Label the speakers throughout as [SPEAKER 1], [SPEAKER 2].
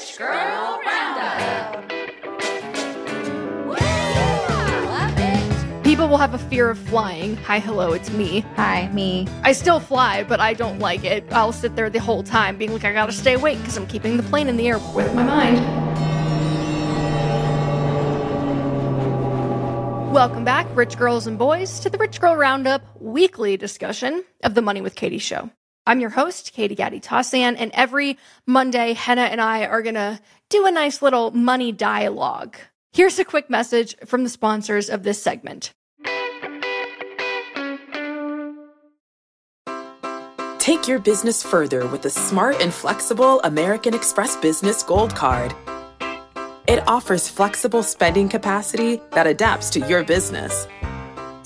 [SPEAKER 1] Rich Girl Roundup.
[SPEAKER 2] People will have a fear of flying. Hi, hello, it's me.
[SPEAKER 3] Hi, me.
[SPEAKER 2] I still fly, but I don't like it. I'll sit there the whole time being like, I gotta stay awake because I'm keeping the plane in the air with my mind. Welcome back, rich girls and boys, to the Rich Girl Roundup weekly discussion of the Money with Katie show. I'm your host, Katie Gatti Tassan, and every Monday, Henah and I are gonna do a nice little money dialogue. Here's a quick message from the sponsors of this segment.
[SPEAKER 4] Take your business further with the smart and flexible American Express Business Gold Card. It offers flexible spending capacity that adapts to your business.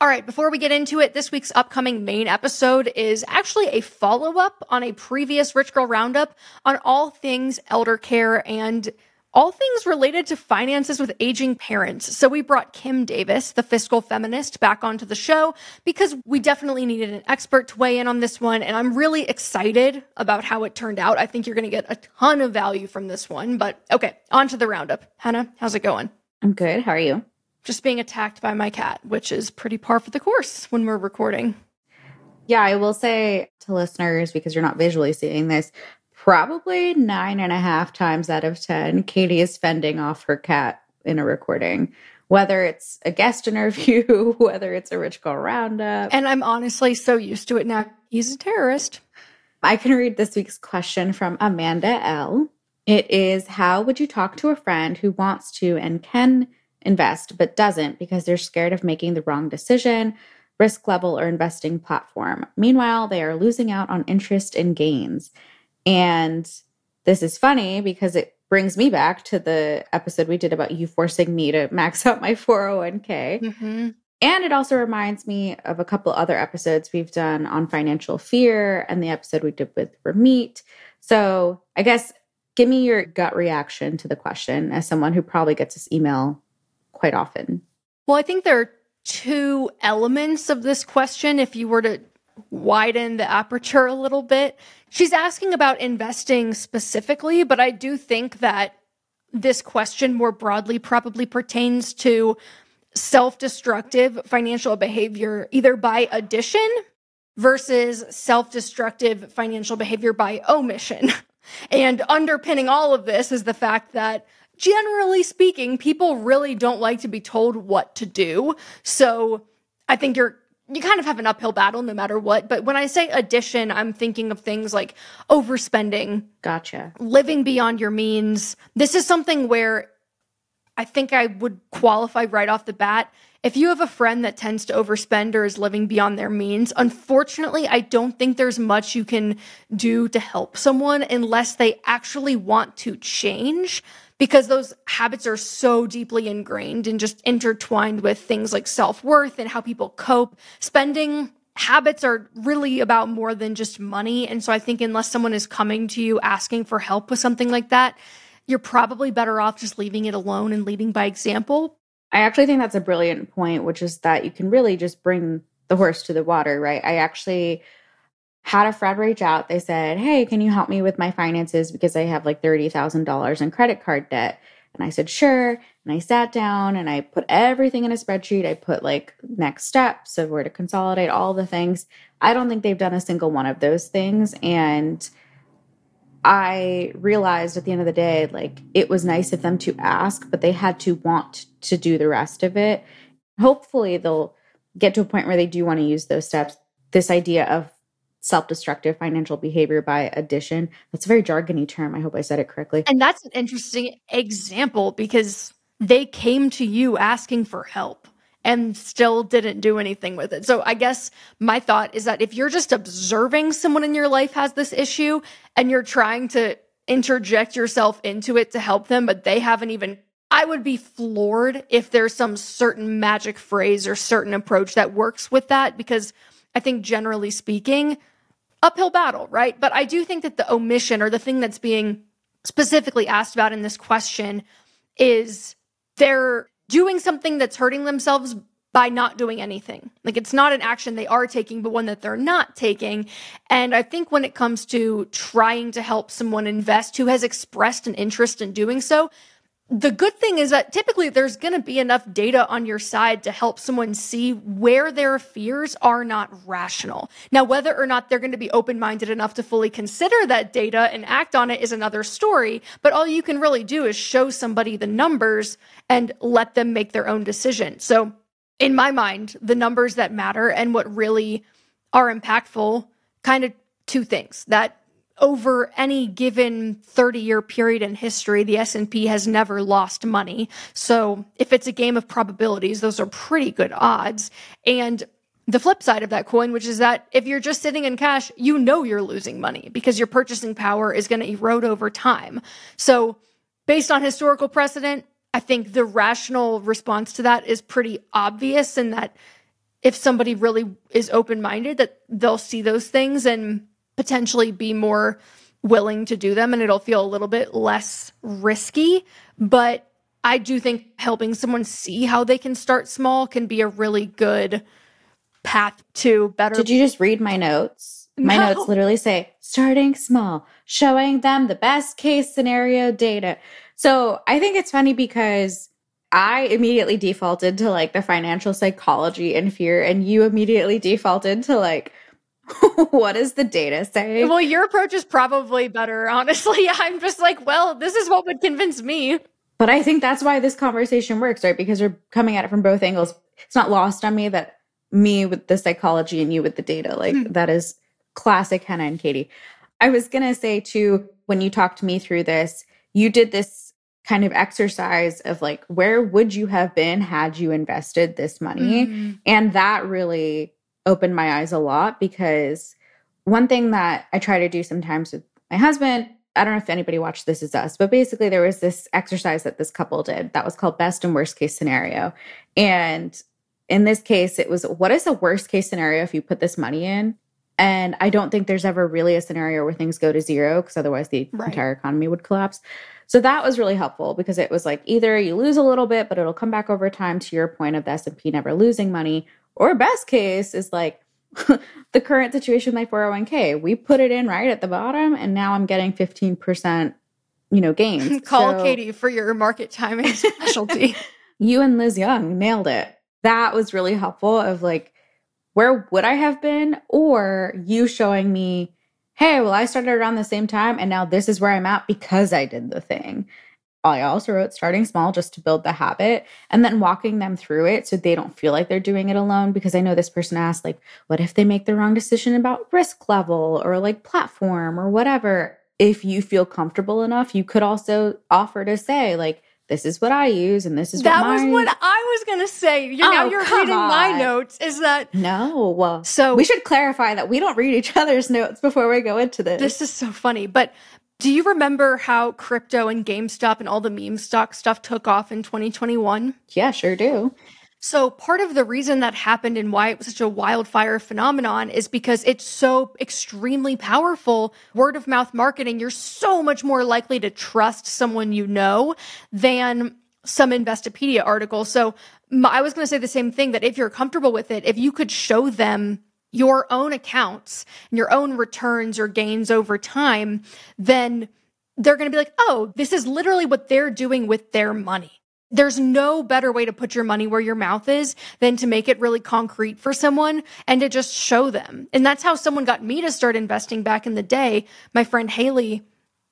[SPEAKER 2] All right, before we get into it, this week's upcoming main episode is actually a follow up on a previous Rich Girl Roundup on all things elder care and all things related to finances with aging parents. So we brought Kim Davis, the fiscal feminist, back onto the show because we definitely needed an expert to weigh in on this one. And I'm really excited about how it turned out. I think you're going to get a ton of value from this one. But okay, on to the roundup. Henah, how's it going?
[SPEAKER 3] I'm good. How are you?
[SPEAKER 2] Just being attacked by my cat, which is pretty par for the course when we're recording.
[SPEAKER 3] Yeah, I will say to listeners, because you're not visually seeing this, probably nine and a half times out of 10, Katie is fending off her cat in a recording, whether it's a guest interview, whether it's a Rich Girl Roundup.
[SPEAKER 2] And I'm honestly so used to it now. He's a terrorist.
[SPEAKER 3] I can read this week's question from Amanda L. It is How would you talk to a friend who wants to and can invest but doesn't because they're scared of making the wrong decision, risk level, or investing platform. Meanwhile, they are losing out on interest and gains. And this is funny because it brings me back to the episode we did about you forcing me to max out my 401k. Mm-hmm. And it also reminds me of a couple other episodes we've done on financial fear and the episode we did with Ramit. So I guess give me your gut reaction to the question as someone who probably gets this email quite often.
[SPEAKER 2] Well, I think there are two elements of this question if you were to widen the aperture a little bit. She's asking about investing specifically, but I do think that this question more broadly probably pertains to self destructive financial behavior, either by addition versus self destructive financial behavior by omission. And underpinning all of this is the fact that generally speaking, people really don't like to be told what to do. So I think you're you kind of have an uphill battle no matter what. But when I say addition, I'm thinking of things like overspending.
[SPEAKER 3] Gotcha.
[SPEAKER 2] Living beyond your means. This is something where I think I would qualify right off the bat. If you have a friend that tends to overspend or is living beyond their means, unfortunately, I don't think there's much you can do to help someone unless they actually want to change because those habits are so deeply ingrained and just intertwined with things like self worth and how people cope. Spending habits are really about more than just money. And so I think unless someone is coming to you asking for help with something like that, you're probably better off just leaving it alone and leading by example.
[SPEAKER 3] I actually think that's a brilliant point, which is that you can really just bring the horse to the water, right? I actually had a friend reach out. They said, Hey, can you help me with my finances? Because I have like $30,000 in credit card debt. And I said, Sure. And I sat down and I put everything in a spreadsheet. I put like next steps of where to consolidate all the things. I don't think they've done a single one of those things. And I realized at the end of the day, like it was nice of them to ask, but they had to want to do the rest of it. Hopefully, they'll get to a point where they do want to use those steps. This idea of self-destructive financial behavior by addition. That's a very jargony term. I hope I said it correctly.
[SPEAKER 2] And that's an interesting example because they came to you asking for help and still didn't do anything with it. So I guess my thought is that if you're just observing someone in your life has this issue and you're trying to interject yourself into it to help them, but they haven't even I would be floored if there's some certain magic phrase or certain approach that works with that because I think generally speaking, uphill battle, right? But I do think that the omission or the thing that's being specifically asked about in this question is they're doing something that's hurting themselves by not doing anything. Like it's not an action they are taking, but one that they're not taking. And I think when it comes to trying to help someone invest who has expressed an interest in doing so, the good thing is that typically there's going to be enough data on your side to help someone see where their fears are not rational. Now, whether or not they're going to be open minded enough to fully consider that data and act on it is another story. But all you can really do is show somebody the numbers and let them make their own decision. So, in my mind, the numbers that matter and what really are impactful kind of two things that over any given 30 year period in history the s&p has never lost money. So if it's a game of probabilities those are pretty good odds. And the flip side of that coin which is that if you're just sitting in cash you know you're losing money because your purchasing power is going to erode over time. So based on historical precedent i think the rational response to that is pretty obvious in that if somebody really is open minded that they'll see those things and potentially be more willing to do them and it'll feel a little bit less risky. But I do think helping someone see how they can start small can be a really good path to better.
[SPEAKER 3] Did you just read my notes? My
[SPEAKER 2] No.
[SPEAKER 3] notes literally say starting small, showing them the best case scenario data. So I think it's funny because I immediately defaulted to like the financial psychology and fear, and you immediately defaulted to like, what does the data say?
[SPEAKER 2] Well, your approach is probably better, honestly. I'm just like, well, this is what would convince me.
[SPEAKER 3] But I think that's why this conversation works, right? Because we're coming at it from both angles. It's not lost on me that me with the psychology and you with the data, like
[SPEAKER 2] Hmm.
[SPEAKER 3] that is classic Henah and Katie. I was going to say too, when you talked me through this, you did this kind of exercise of like, where would you have been had you invested this money?
[SPEAKER 2] Mhm.
[SPEAKER 3] And that really opened my eyes a lot because one thing that I try to do sometimes with my husband, I don't know if anybody watched This Is Us, but basically there was this exercise that this couple did that was called best and worst case scenario. And in this case, it was what is the worst case scenario if you put this money in? And I don't think there's ever really a scenario where things go to zero because otherwise the
[SPEAKER 2] Right.
[SPEAKER 3] entire economy would collapse. So that was really helpful because it was like either you lose a little bit, but it'll come back over time to your point of the S&P never losing money, or best case is like the current situation with my 401k. We put it in right at the bottom and now I'm getting 15%, you know, gains.
[SPEAKER 2] Call
[SPEAKER 3] So
[SPEAKER 2] Katie for your market timing specialty.
[SPEAKER 3] You and Liz Young nailed it. That was really helpful of like where would I have been or you showing me, "Hey, well I started around the same time and now this is where I'm at because I did the thing." I also wrote starting small just to build the habit and then walking them through it so they don't feel like they're doing it alone. Because I know this person asked, like, what if they make the wrong decision about risk level or like platform or whatever? If you feel comfortable enough, you could also offer to say, like, this is what I use and this is
[SPEAKER 2] that
[SPEAKER 3] what
[SPEAKER 2] was what I was going to say. You're, now
[SPEAKER 3] Oh,
[SPEAKER 2] you're
[SPEAKER 3] come
[SPEAKER 2] reading my notes. Is that
[SPEAKER 3] No. Well,
[SPEAKER 2] so?
[SPEAKER 3] we should clarify that we don't read each other's notes before we go into this.
[SPEAKER 2] This is so funny. But do you remember how crypto and GameStop and all the meme stock stuff took off in 2021?
[SPEAKER 3] yeah, sure do.
[SPEAKER 2] So, part of the reason that happened and why it was such a wildfire phenomenon is because it's so extremely powerful. Word of mouth marketing, you're so much more likely to trust someone you know than some Investopedia article. So, I was going to say the same thing that if you're comfortable with it, if you could show them your own accounts and your own returns or gains over time, then they're going to be like, oh, this is literally what they're doing with their money. There's no better way to put your money where your mouth is than to make it really concrete for someone and to just show them. And that's how someone got me to start investing back in the day. My friend Haley,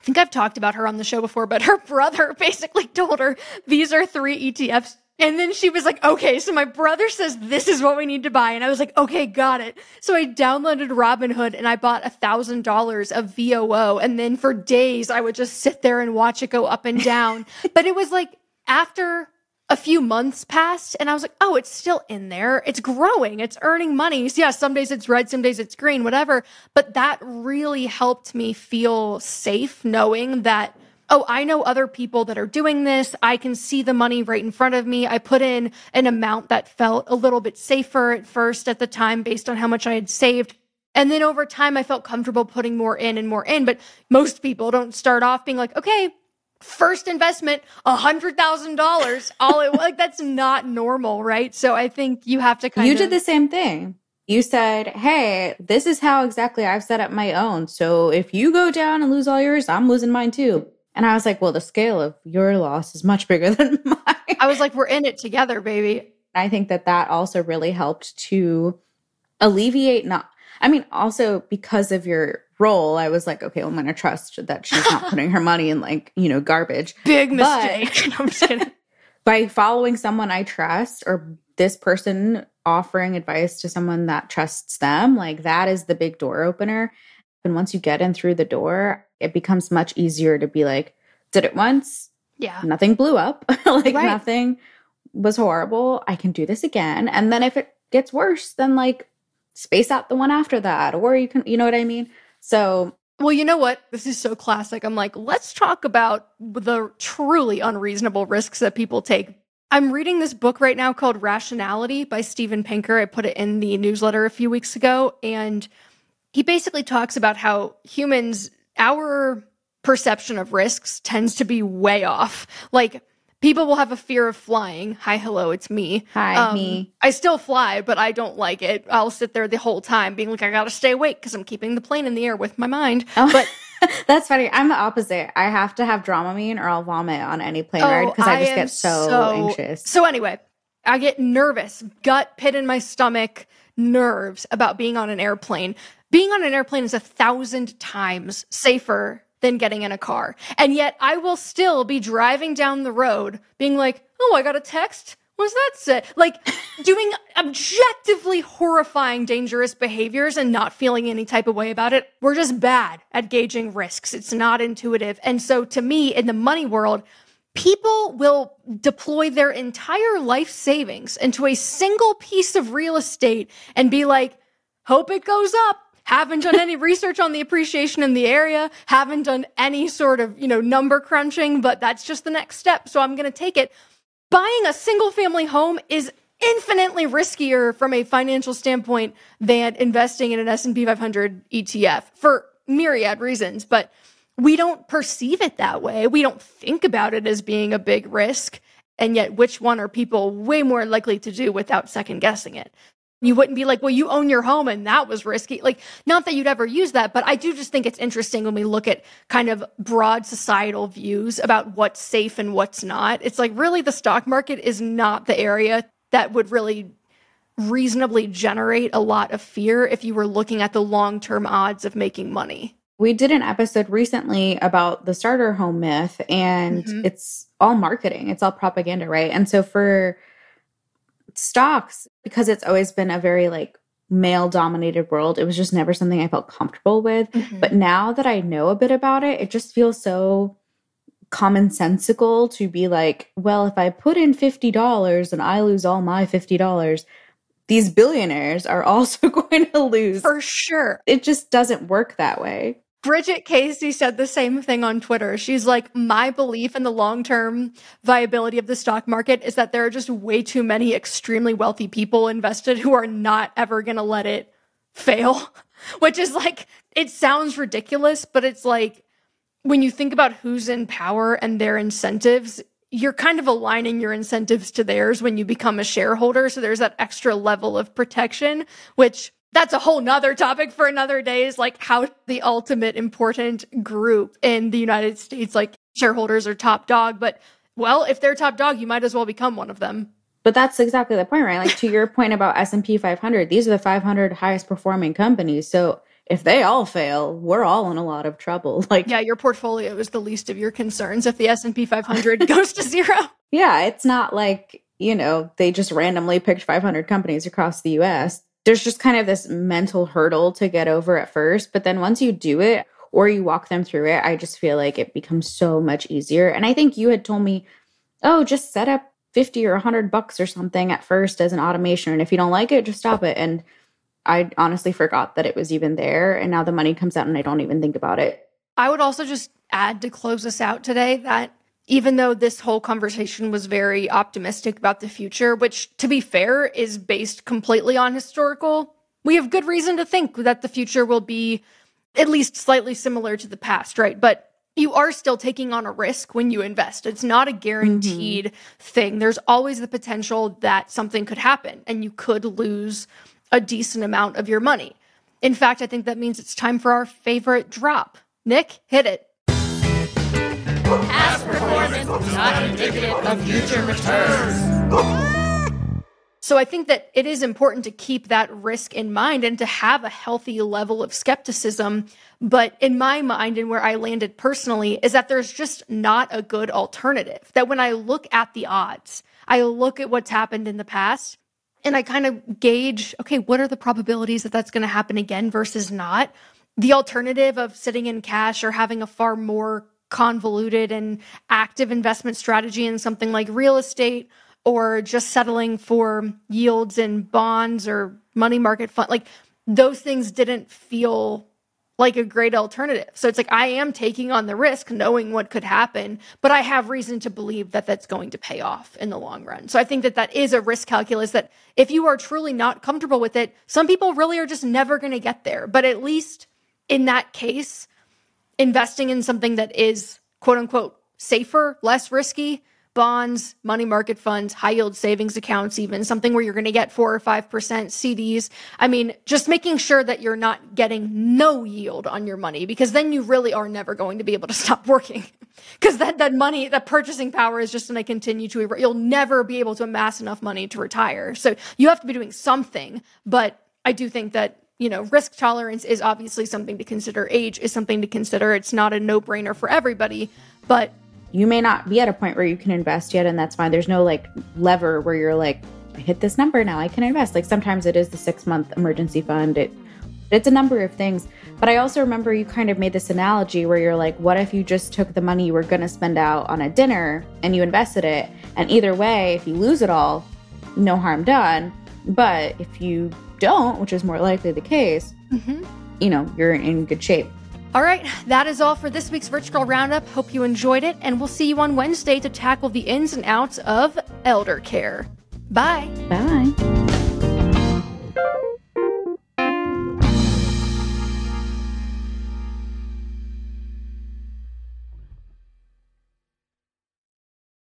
[SPEAKER 2] I think I've talked about her on the show before, but her brother basically told her these are three ETFs. And then she was like, okay, so my brother says this is what we need to buy. And I was like, okay, got it. So I downloaded Robinhood and I bought a thousand dollars of VOO. And then for days, I would just sit there and watch it go up and down. but it was like after a few months passed and I was like, oh, it's still in there. It's growing. It's earning money. So yeah, some days it's red, some days it's green, whatever. But that really helped me feel safe knowing that oh, I know other people that are doing this. I can see the money right in front of me. I put in an amount that felt a little bit safer at first at the time based on how much I had saved. And then over time, I felt comfortable putting more in and more in. But most people don't start off being like, okay, first investment, a hundred thousand dollars. All it like that's not normal, right? So I think you have to kind
[SPEAKER 3] you
[SPEAKER 2] of You
[SPEAKER 3] did the same thing. You said, Hey, this is how exactly I've set up my own. So if you go down and lose all yours, I'm losing mine too. And I was like, Well, the scale of your loss is much bigger than mine.
[SPEAKER 2] I was like, we're in it together, baby.
[SPEAKER 3] I think that that also really helped to alleviate not I mean, also because of your role, I was like, okay, well, I'm going to trust that she's not putting her money in like, you know, garbage.
[SPEAKER 2] Big mistake. No, I'm just kidding.
[SPEAKER 3] By following someone I trust or this person offering advice to someone that trusts them, like that is the big door opener. And once you get in through the door, it becomes much easier to be like, did it once,
[SPEAKER 2] Yeah.
[SPEAKER 3] nothing blew up, like
[SPEAKER 2] Right.
[SPEAKER 3] nothing was horrible. I can do this again. And then if it gets worse, then like space out the one after that. Or you can, you know what I mean? So
[SPEAKER 2] Well, you know what? This is so classic. I'm like, let's talk about the truly unreasonable risks that people take. I'm reading this book right now called Rationality by Steven Pinker. I put it in the newsletter a few weeks ago. And he basically talks about how humans, our perception of risks tends to be way off. Like, people will have a fear of flying. Hi, hello, it's me.
[SPEAKER 3] hi,
[SPEAKER 2] Um,
[SPEAKER 3] me.
[SPEAKER 2] I still fly, but I don't like it. I'll sit there the whole time being like, I gotta stay awake because I'm keeping the plane in the air with my mind.
[SPEAKER 3] Oh.
[SPEAKER 2] But
[SPEAKER 3] That's funny. I'm the opposite. I have to have Dramamine or I'll vomit on any plane ride because I just
[SPEAKER 2] Oh, am
[SPEAKER 3] get so, anxious.
[SPEAKER 2] So anyway, I get nervous, gut pit in my stomach, nerves about being on an airplane. Being on an airplane is a thousand times safer than getting in a car. And yet I will still be driving down the road being like, oh, I got a text. What's that say? Like doing objectively horrifying, dangerous behaviors and not feeling any type of way about it. We're just bad at gauging risks. It's not intuitive. And so to me, in the money world, people will deploy their entire life savings into a single piece of real estate and be like, hope it goes up. Haven't done any research on the appreciation in the area, haven't done any sort of, you know, number crunching, but that's just the next step. So I'm going to take it. Buying a single family home is infinitely riskier from a financial standpoint than investing in an S&P 500 ETF for myriad reasons, but we don't perceive it that way. We don't think about it as being a big risk. And yet, which one are people way more likely to do without second guessing it? You wouldn't be like, well, you own your home and that was risky. Like, not that you'd ever use that, but I do just think it's interesting when we look at kind of broad societal views about what's safe and what's not. It's like, really, the stock market is not the area that would really reasonably generate a lot of fear if you were looking at the long term odds of making money.
[SPEAKER 3] We did an episode recently about the starter home myth, and
[SPEAKER 2] Mhm.
[SPEAKER 3] it's all marketing, it's all propaganda, right? And so for stocks, because it's always been a very like male dominated world, it was just never something I felt comfortable with. Mm-hmm. But now that I know a bit about it, it just feels so commonsensical to be like, well, if I put in $50 and I lose all my $50, these billionaires are also going to lose.
[SPEAKER 2] For sure.
[SPEAKER 3] It just doesn't work that way.
[SPEAKER 2] Bridget Casey said the same thing on Twitter. She's like, My belief in the long term viability of the stock market is that there are just way too many extremely wealthy people invested who are not ever going to let it fail. Which is like, it sounds ridiculous, but it's like, when you think about who's in power and their incentives, you're kind of aligning your incentives to theirs when you become a shareholder. So there's that extra level of protection, which that's a whole nother topic for another day is like how the ultimate important group in the United States, like shareholders are top dog. But well, if they're top dog, you might as well become one of them.
[SPEAKER 3] But that's exactly the point, right? Like to your point about S&P 500, these are the 500 highest performing companies. So if they all fail, we're all in a lot of trouble. Like
[SPEAKER 2] Yeah, your portfolio is the least of your concerns if the S&P 500 goes to zero.
[SPEAKER 3] Yeah, it's not like, you know, they just randomly picked 500 companies across the US. There's just kind of this mental hurdle to get over at first. But then once you do it or you walk them through it, I just feel like it becomes so much easier. And I think you had told me, oh, just set up 50 or 100 bucks or something at first as an automation. And if you don't like it, just stop it. And I honestly forgot that it was even there. And now the money comes out and I don't even think about it.
[SPEAKER 2] I would also just add to close us out today that even though this whole conversation was very optimistic about the future, which to be fair is based completely on historical, we have good reason to think that the future will be at least slightly similar to the past, right? But you are still taking on a risk when you invest. It's not a guaranteed mm-hmm. thing. There's always the potential that something could happen and you could lose a decent amount of your money. In fact, I think that means it's time for our favorite drop. Nick, hit it.
[SPEAKER 1] Past performance not indicative of future returns.
[SPEAKER 2] So I think that it is important to keep that risk in mind and to have a healthy level of skepticism. But in my mind, and where I landed personally, is that there's just not a good alternative. That when I look at the odds, I look at what's happened in the past and I kind of gauge, okay, what are the probabilities that that's going to happen again versus not? The alternative of sitting in cash or having a far more convoluted and active investment strategy in something like real estate or just settling for yields in bonds or money market fund like those things didn't feel like a great alternative. So it's like I am taking on the risk knowing what could happen, but I have reason to believe that that's going to pay off in the long run. So I think that that is a risk calculus that if you are truly not comfortable with it, some people really are just never going to get there. But at least in that case, investing in something that is quote unquote safer, less risky, bonds, money market funds, high yield savings accounts, even something where you're going to get four or 5% CDs. I mean, just making sure that you're not getting no yield on your money because then you really are never going to be able to stop working because that, that money, that purchasing power is just going to continue to, you'll never be able to amass enough money to retire. So you have to be doing something. But I do think that you know, risk tolerance is obviously something to consider. Age is something to consider. It's not a no brainer for everybody, but
[SPEAKER 3] you may not be at a point where you can invest yet, and that's fine. There's no like lever where you're like, I hit this number now, I can invest. Like sometimes it is the six month emergency fund. It it's a number of things. But I also remember you kind of made this analogy where you're like, what if you just took the money you were to spend out on a dinner and you invested it? And either way, if you lose it all, no harm done. But if you don't, which is more likely the case, mm-hmm. you know, you're in good shape.
[SPEAKER 2] All right, that is all for this week's Rich Girl Roundup. Hope you enjoyed it, and we'll see you on Wednesday to tackle the ins and outs of elder care. Bye.
[SPEAKER 3] Bye.